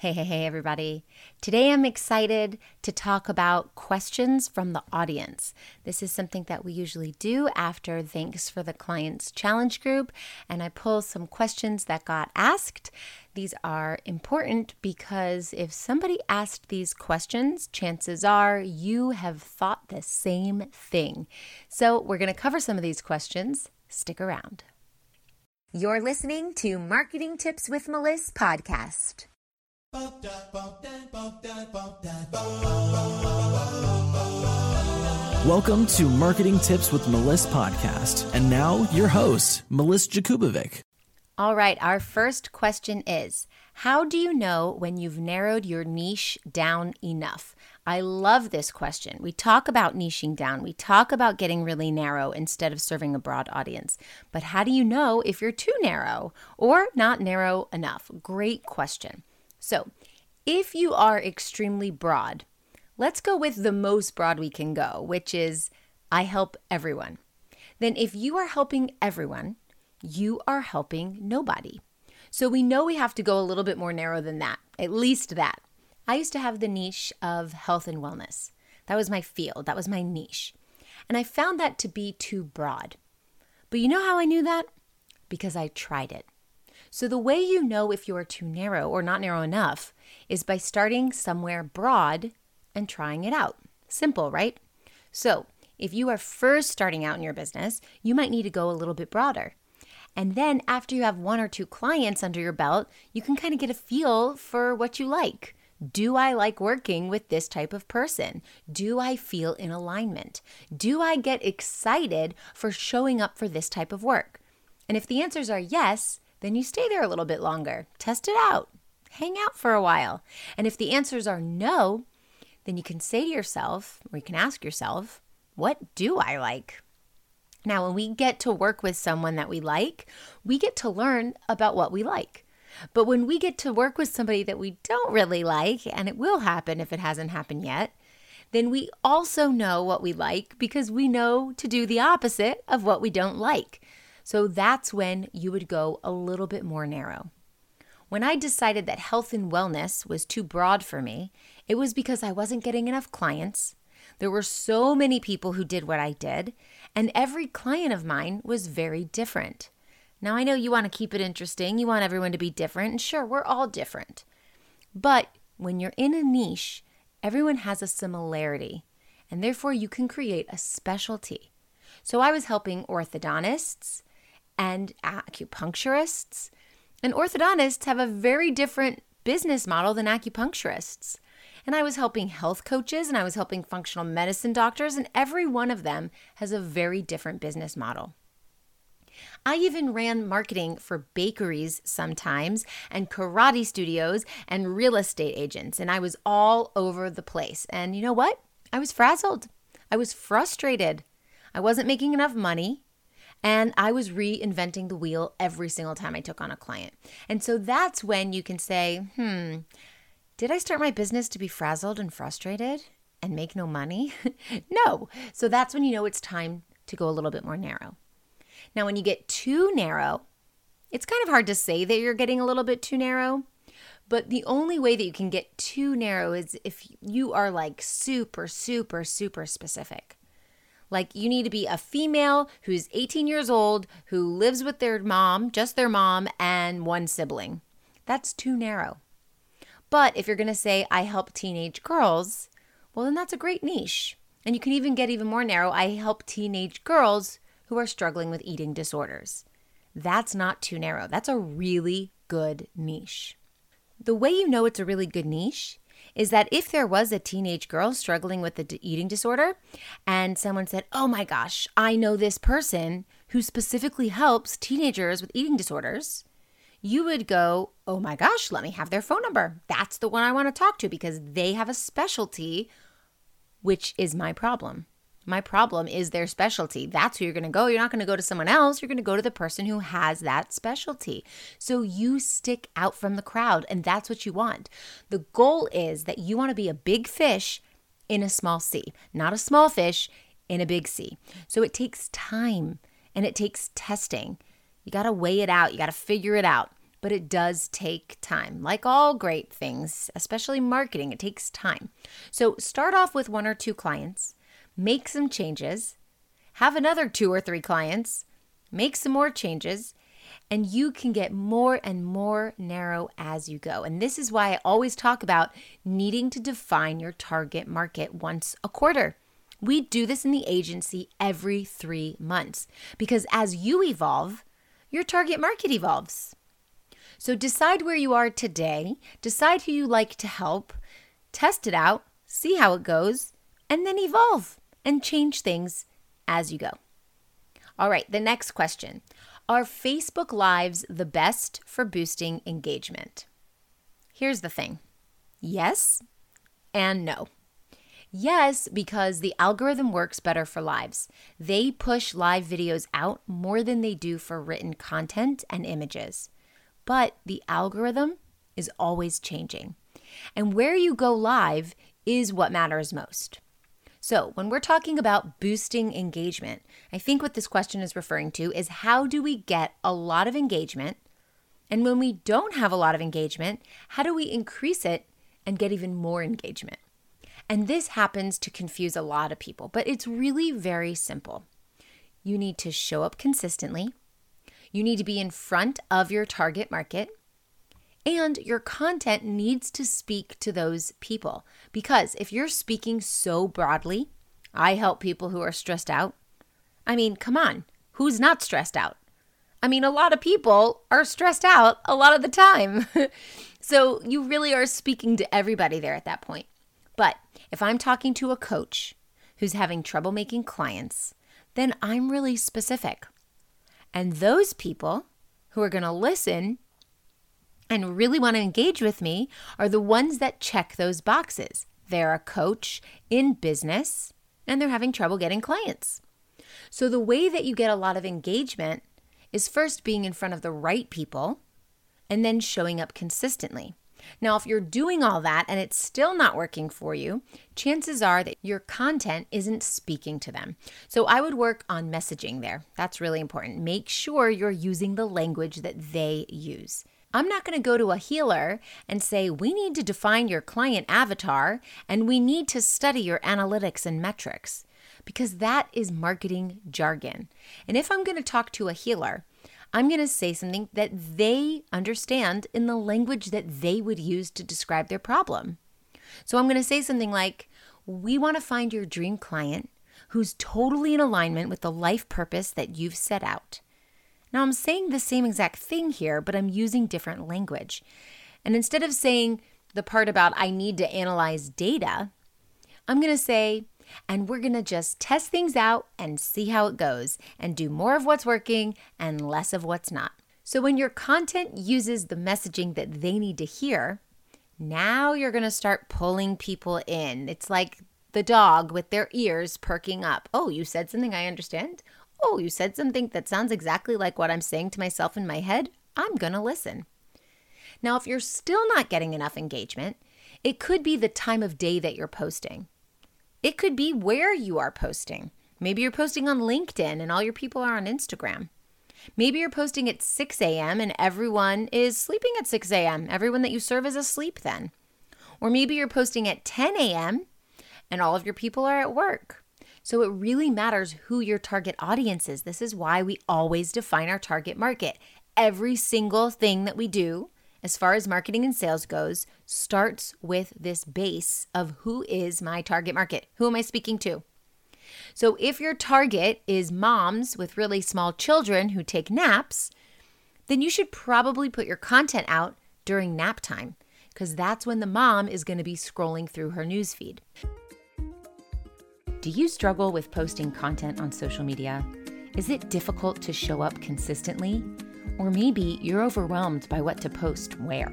Hey, hey, hey, everybody. Today I'm excited to talk about questions from the audience. This is something that we usually do after Thanks for the Clients Challenge group, and I pull some questions that got asked. These are important because if somebody asked these questions, chances are you have thought the same thing. So we're going to cover some of these questions. Stick around. You're listening to Marketing Tips with Melissa podcast. Welcome to Marketing Tips with Melissa podcast. And now your host, Melissa Jakubovic. All right, our first question is How do you know when you've narrowed your niche down enough? I love this question. We talk about niching down, we talk about getting really narrow instead of serving a broad audience. But how do you know if you're too narrow or not narrow enough? Great question. So, if you are extremely broad, let's go with the most broad we can go, which is I help everyone. Then, if you are helping everyone, you are helping nobody. So, we know we have to go a little bit more narrow than that, at least that. I used to have the niche of health and wellness. That was my field, that was my niche. And I found that to be too broad. But you know how I knew that? Because I tried it. So, the way you know if you are too narrow or not narrow enough is by starting somewhere broad and trying it out. Simple, right? So, if you are first starting out in your business, you might need to go a little bit broader. And then, after you have one or two clients under your belt, you can kind of get a feel for what you like. Do I like working with this type of person? Do I feel in alignment? Do I get excited for showing up for this type of work? And if the answers are yes, then you stay there a little bit longer, test it out, hang out for a while. And if the answers are no, then you can say to yourself, or you can ask yourself, what do I like? Now, when we get to work with someone that we like, we get to learn about what we like. But when we get to work with somebody that we don't really like, and it will happen if it hasn't happened yet, then we also know what we like because we know to do the opposite of what we don't like. So that's when you would go a little bit more narrow. When I decided that health and wellness was too broad for me, it was because I wasn't getting enough clients. There were so many people who did what I did, and every client of mine was very different. Now, I know you want to keep it interesting, you want everyone to be different, and sure, we're all different. But when you're in a niche, everyone has a similarity, and therefore you can create a specialty. So I was helping orthodontists, and acupuncturists. And orthodontists have a very different business model than acupuncturists. And I was helping health coaches and I was helping functional medicine doctors, and every one of them has a very different business model. I even ran marketing for bakeries sometimes, and karate studios, and real estate agents, and I was all over the place. And you know what? I was frazzled. I was frustrated. I wasn't making enough money. And I was reinventing the wheel every single time I took on a client. And so that's when you can say, hmm, did I start my business to be frazzled and frustrated and make no money? no. So that's when you know it's time to go a little bit more narrow. Now, when you get too narrow, it's kind of hard to say that you're getting a little bit too narrow. But the only way that you can get too narrow is if you are like super, super, super specific. Like, you need to be a female who's 18 years old, who lives with their mom, just their mom, and one sibling. That's too narrow. But if you're going to say, I help teenage girls, well, then that's a great niche. And you can even get even more narrow. I help teenage girls who are struggling with eating disorders. That's not too narrow. That's a really good niche. The way you know it's a really good niche is that if there was a teenage girl struggling with the eating disorder and someone said, Oh my gosh, I know this person who specifically helps teenagers with eating disorders, you would go, Oh my gosh, let me have their phone number. That's the one I want to talk to because they have a specialty, which is my problem. My problem is their specialty. That's who you're going to go. You're not going to go to someone else. You're going to go to the person who has that specialty. So you stick out from the crowd, and that's what you want. The goal is that you want to be a big fish in a small sea, not a small fish in a big sea. So it takes time and it takes testing. You got to weigh it out, you got to figure it out. but it does take time. Like all great things, especially marketing, it takes time. So start off with one or two clients, make some changes, have another two or three clients, make some more changes, and you can get more and more narrow as you go. And this is why I always talk about needing to define your target market once a quarter. We do this in the agency every three months because as you evolve, your target market evolves. So decide where you are today, decide who you like to help, test it out, see how it goes, and then evolve and change things as you go. All right, the next question Are Facebook Lives the best for boosting engagement? Here's the thing yes and no. Yes, because the algorithm works better for lives. They push live videos out more than they do for written content and images. But the algorithm is always changing. And where you go live is what matters most. So, when we're talking about boosting engagement, I think what this question is referring to is how do we get a lot of engagement? And when we don't have a lot of engagement, how do we increase it and get even more engagement? And this happens to confuse a lot of people, but it's really very simple. You need to show up consistently, you need to be in front of your target market. And your content needs to speak to those people. Because if you're speaking so broadly, I help people who are stressed out. I mean, come on, who's not stressed out? I mean, a lot of people are stressed out a lot of the time. so you really are speaking to everybody there at that point. But if I'm talking to a coach who's having trouble making clients, then I'm really specific. And those people who are going to listen and really want to engage with me are the ones that check those boxes. They're a coach in business and they're having trouble getting clients. So, the way that you get a lot of engagement is first being in front of the right people and then showing up consistently. Now, if you're doing all that and it's still not working for you, chances are that your content isn't speaking to them. So I would work on messaging there. That's really important. Make sure you're using the language that they use. I'm not going to go to a healer and say, we need to define your client avatar and we need to study your analytics and metrics because that is marketing jargon. And if I'm going to talk to a healer, I'm going to say something that they understand in the language that they would use to describe their problem. So I'm going to say something like, We want to find your dream client who's totally in alignment with the life purpose that you've set out. Now, I'm saying the same exact thing here, but I'm using different language. And instead of saying the part about I need to analyze data, I'm going to say, and we're going to just test things out and see how it goes and do more of what's working and less of what's not. So when your content uses the messaging that they need to hear, now you're going to start pulling people in. It's like the dog with their ears perking up. Oh, you said something I understand? Oh, you said something that sounds exactly like what I'm saying to myself in my head? I'm going to listen. Now, if you're still not getting enough engagement, it could be the time of day that you're posting. It could be where you are posting. Maybe you're posting on LinkedIn and all your people are on Instagram. Maybe you're posting at 6 a.m. and everyone is sleeping at 6 a.m. Everyone that you serve is asleep then. Or maybe you're posting at 10 a.m. and all of your people are at work. So it really matters who your target audience is. This is why we always define our target market. Every single thing that we do as far as marketing and sales goes, starts with this base of who is my target market? Who am I speaking to? So, if your target is moms with really small children who take naps, then you should probably put your content out during nap time because that's when the mom is going to be scrolling through her newsfeed. Do you struggle with posting content on social media? Is it difficult to show up consistently? Or maybe you're overwhelmed by what to post where.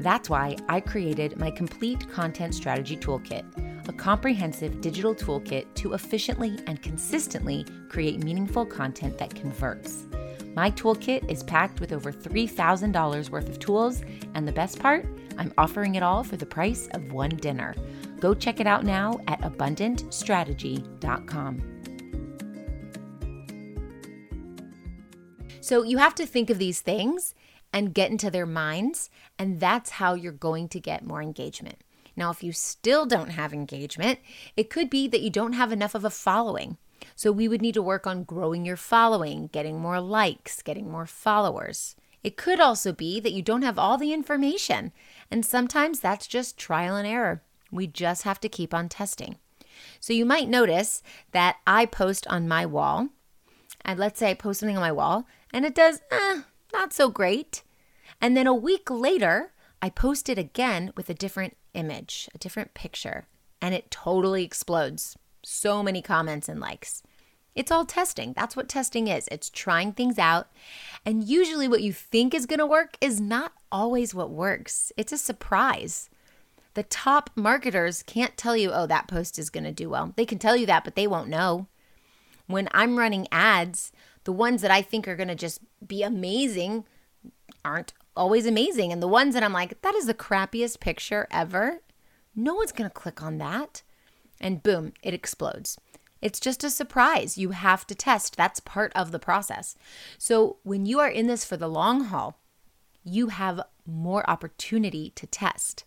That's why I created my complete content strategy toolkit, a comprehensive digital toolkit to efficiently and consistently create meaningful content that converts. My toolkit is packed with over $3,000 worth of tools, and the best part, I'm offering it all for the price of one dinner. Go check it out now at abundantstrategy.com. So you have to think of these things and get into their minds. And that's how you're going to get more engagement. Now, if you still don't have engagement, it could be that you don't have enough of a following. So we would need to work on growing your following, getting more likes, getting more followers. It could also be that you don't have all the information, and sometimes that's just trial and error. We just have to keep on testing. So you might notice that I post on my wall, and let's say I post something on my wall, and it does eh, not so great. And then a week later, I post it again with a different image, a different picture, and it totally explodes. So many comments and likes. It's all testing. That's what testing is. It's trying things out. And usually, what you think is going to work is not always what works. It's a surprise. The top marketers can't tell you, oh, that post is going to do well. They can tell you that, but they won't know. When I'm running ads, the ones that I think are going to just be amazing aren't always amazing. And the ones that I'm like, that is the crappiest picture ever, no one's going to click on that. And boom, it explodes. It's just a surprise. You have to test. That's part of the process. So when you are in this for the long haul, you have more opportunity to test.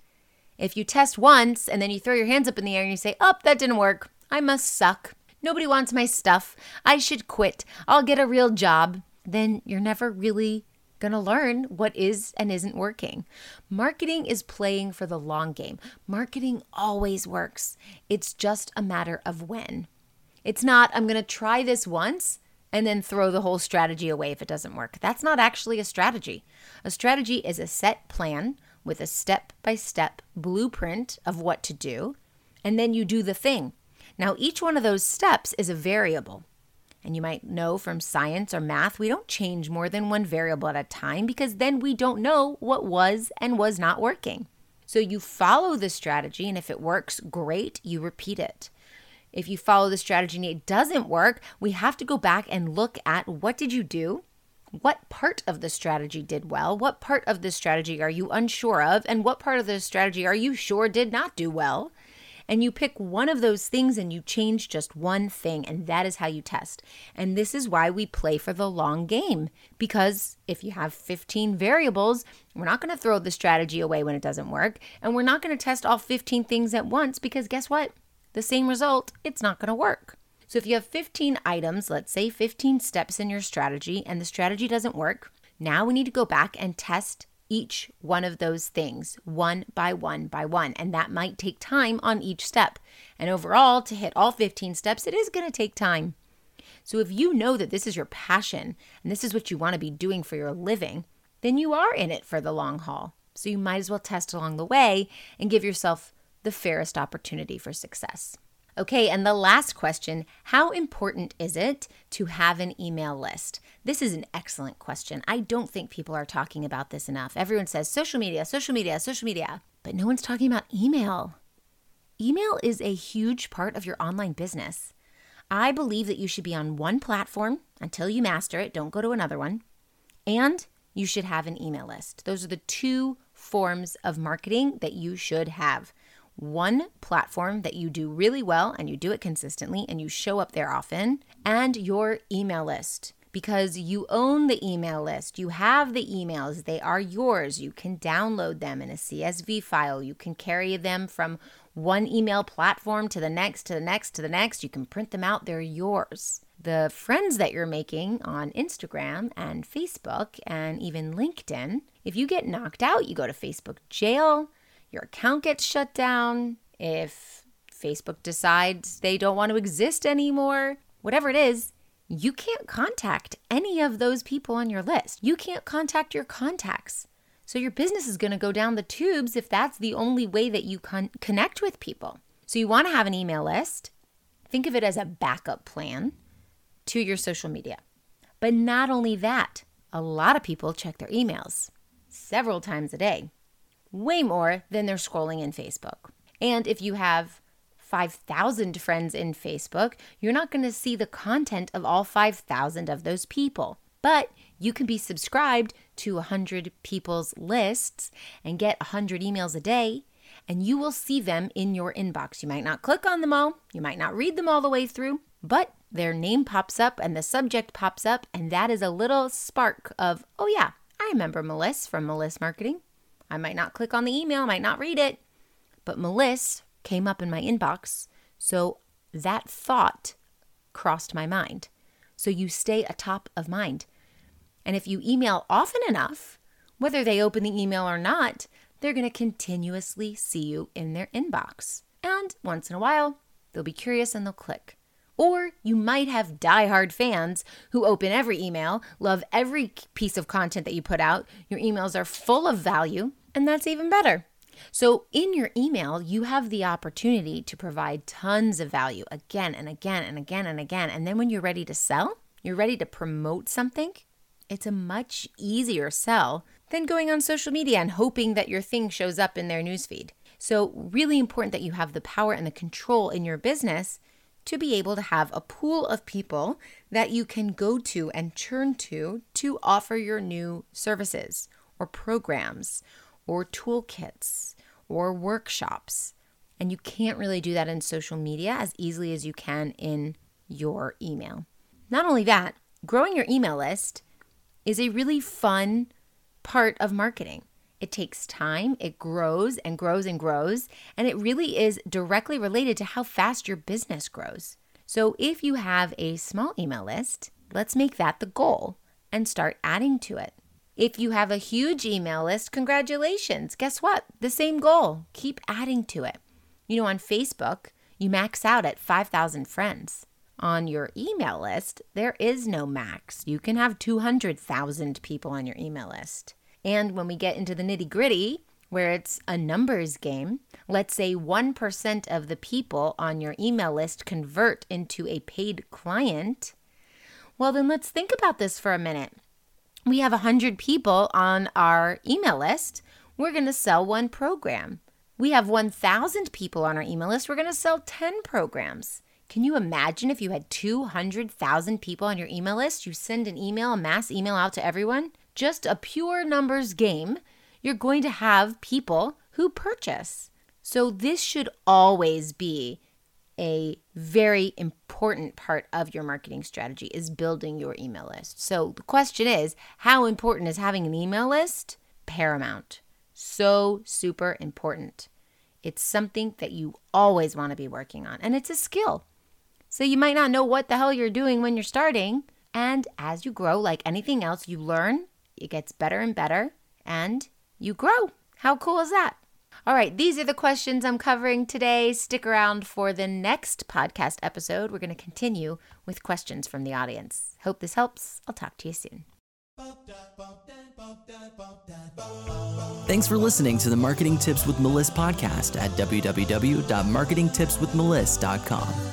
If you test once and then you throw your hands up in the air and you say, Oh, that didn't work. I must suck. Nobody wants my stuff. I should quit. I'll get a real job. Then you're never really going to learn what is and isn't working. Marketing is playing for the long game. Marketing always works. It's just a matter of when. It's not, I'm going to try this once and then throw the whole strategy away if it doesn't work. That's not actually a strategy. A strategy is a set plan with a step by step blueprint of what to do, and then you do the thing. Now, each one of those steps is a variable. And you might know from science or math, we don't change more than one variable at a time because then we don't know what was and was not working. So you follow the strategy, and if it works, great, you repeat it. If you follow the strategy and it doesn't work, we have to go back and look at what did you do? What part of the strategy did well? What part of the strategy are you unsure of? And what part of the strategy are you sure did not do well? and you pick one of those things and you change just one thing, and that is how you test. And this is why we play for the long game because if you have 15 variables, we're not going to throw the strategy away when it doesn't work, and we're not going to test all 15 things at once because guess what? The same result, it's not going to work. So if you have 15 items, let's say 15 steps in your strategy, and the strategy doesn't work, now we need to go back and test each one of those things one by one by one. And that might take time on each step. And overall, to hit all 15 steps, it is going to take time. So if you know that this is your passion and this is what you want to be doing for your living, then you are in it for the long haul. So you might as well test along the way and give yourself the fairest opportunity for success. Okay, and the last question How important is it to have an email list? This is an excellent question. I don't think people are talking about this enough. Everyone says social media, social media, social media, but no one's talking about email. Email is a huge part of your online business. I believe that you should be on one platform until you master it, don't go to another one, and you should have an email list. Those are the two forms of marketing that you should have one platform that you do really well and you do it consistently and you show up there often, and your email list because you own the email list. You have the emails, they are yours. You can download them in a CSV file. You can carry them from one email platform to the next, to the next, to the next. You can print them out, they're yours. The friends that you're making on Instagram and Facebook and even LinkedIn, if you get knocked out, you go to Facebook jail your account gets shut down, if Facebook decides they don't want to exist anymore, whatever it is, you can't contact any of those people on your list. You can't contact your contacts. So your business is going to go down the tubes if that's the only way that you con- connect with people. So you want to have an email list. Think of it as a backup plan to your social media. But not only that, a lot of people check their emails several times a day way more than they're scrolling in Facebook. And if you have 5,000 friends in Facebook, you're not going to see the content of all 5,000 of those people. But you can be subscribed to 100 people's lists and get 100 emails a day, and you will see them in your inbox. You might not click on them all, you might not read them all the way through, but their name pops up and the subject pops up, and that is a little spark of, oh yeah, I remember Melissa from Melissa Marketing. I might not click on the email, might not read it, but Melissa came up in my inbox. So that thought crossed my mind. So you stay atop of mind. And if you email often enough, whether they open the email or not, they're going to continuously see you in their inbox. And once in a while, they'll be curious and they'll click. Or you might have die-hard fans who open every email, love every piece of content that you put out. Your emails are full of value, and that's even better. So, in your email, you have the opportunity to provide tons of value again and again and again and again. And then when you're ready to sell, you're ready to promote something, it's a much easier sell than going on social media and hoping that your thing shows up in their newsfeed. So, really important that you have the power and the control in your business to be able to have a pool of people that you can go to and turn to to offer your new services or programs or toolkits or workshops. And you can't really do that in social media as easily as you can in your email. Not only that, growing your email list is a really fun part of marketing. It takes time, it grows and grows and grows, and it really is directly related to how fast your business grows. So, if you have a small email list, let's make that the goal and start adding to it. If you have a huge email list, congratulations. Guess what? The same goal. Keep adding to it. You know, on Facebook, you max out at 5,000 friends. On your email list, there is no max. You can have 200,000 people on your email list. And when we get into the nitty gritty, where it's a numbers game, let's say 1% of the people on your email list convert into a paid client. Well, then let's think about this for a minute we have 100 people on our email list, we're going to sell one program. We have 1,000 people on our email list, we're going to sell 10 programs. Can you imagine if you had 200,000 people on your email list? You send an email, a mass email out to everyone, just a pure numbers game. You're going to have people who purchase. So, this should always be a very important part of your marketing strategy is building your email list. So the question is, how important is having an email list? Paramount. So super important. It's something that you always want to be working on, and it's a skill. So you might not know what the hell you're doing when you're starting, and as you grow, like anything else, you learn, it gets better and better, and you grow. How cool is that? All right, these are the questions I'm covering today. Stick around for the next podcast episode. We're going to continue with questions from the audience. Hope this helps. I'll talk to you soon. Thanks for listening to the Marketing Tips with Melissa podcast at www.marketingtipswithmelissa.com.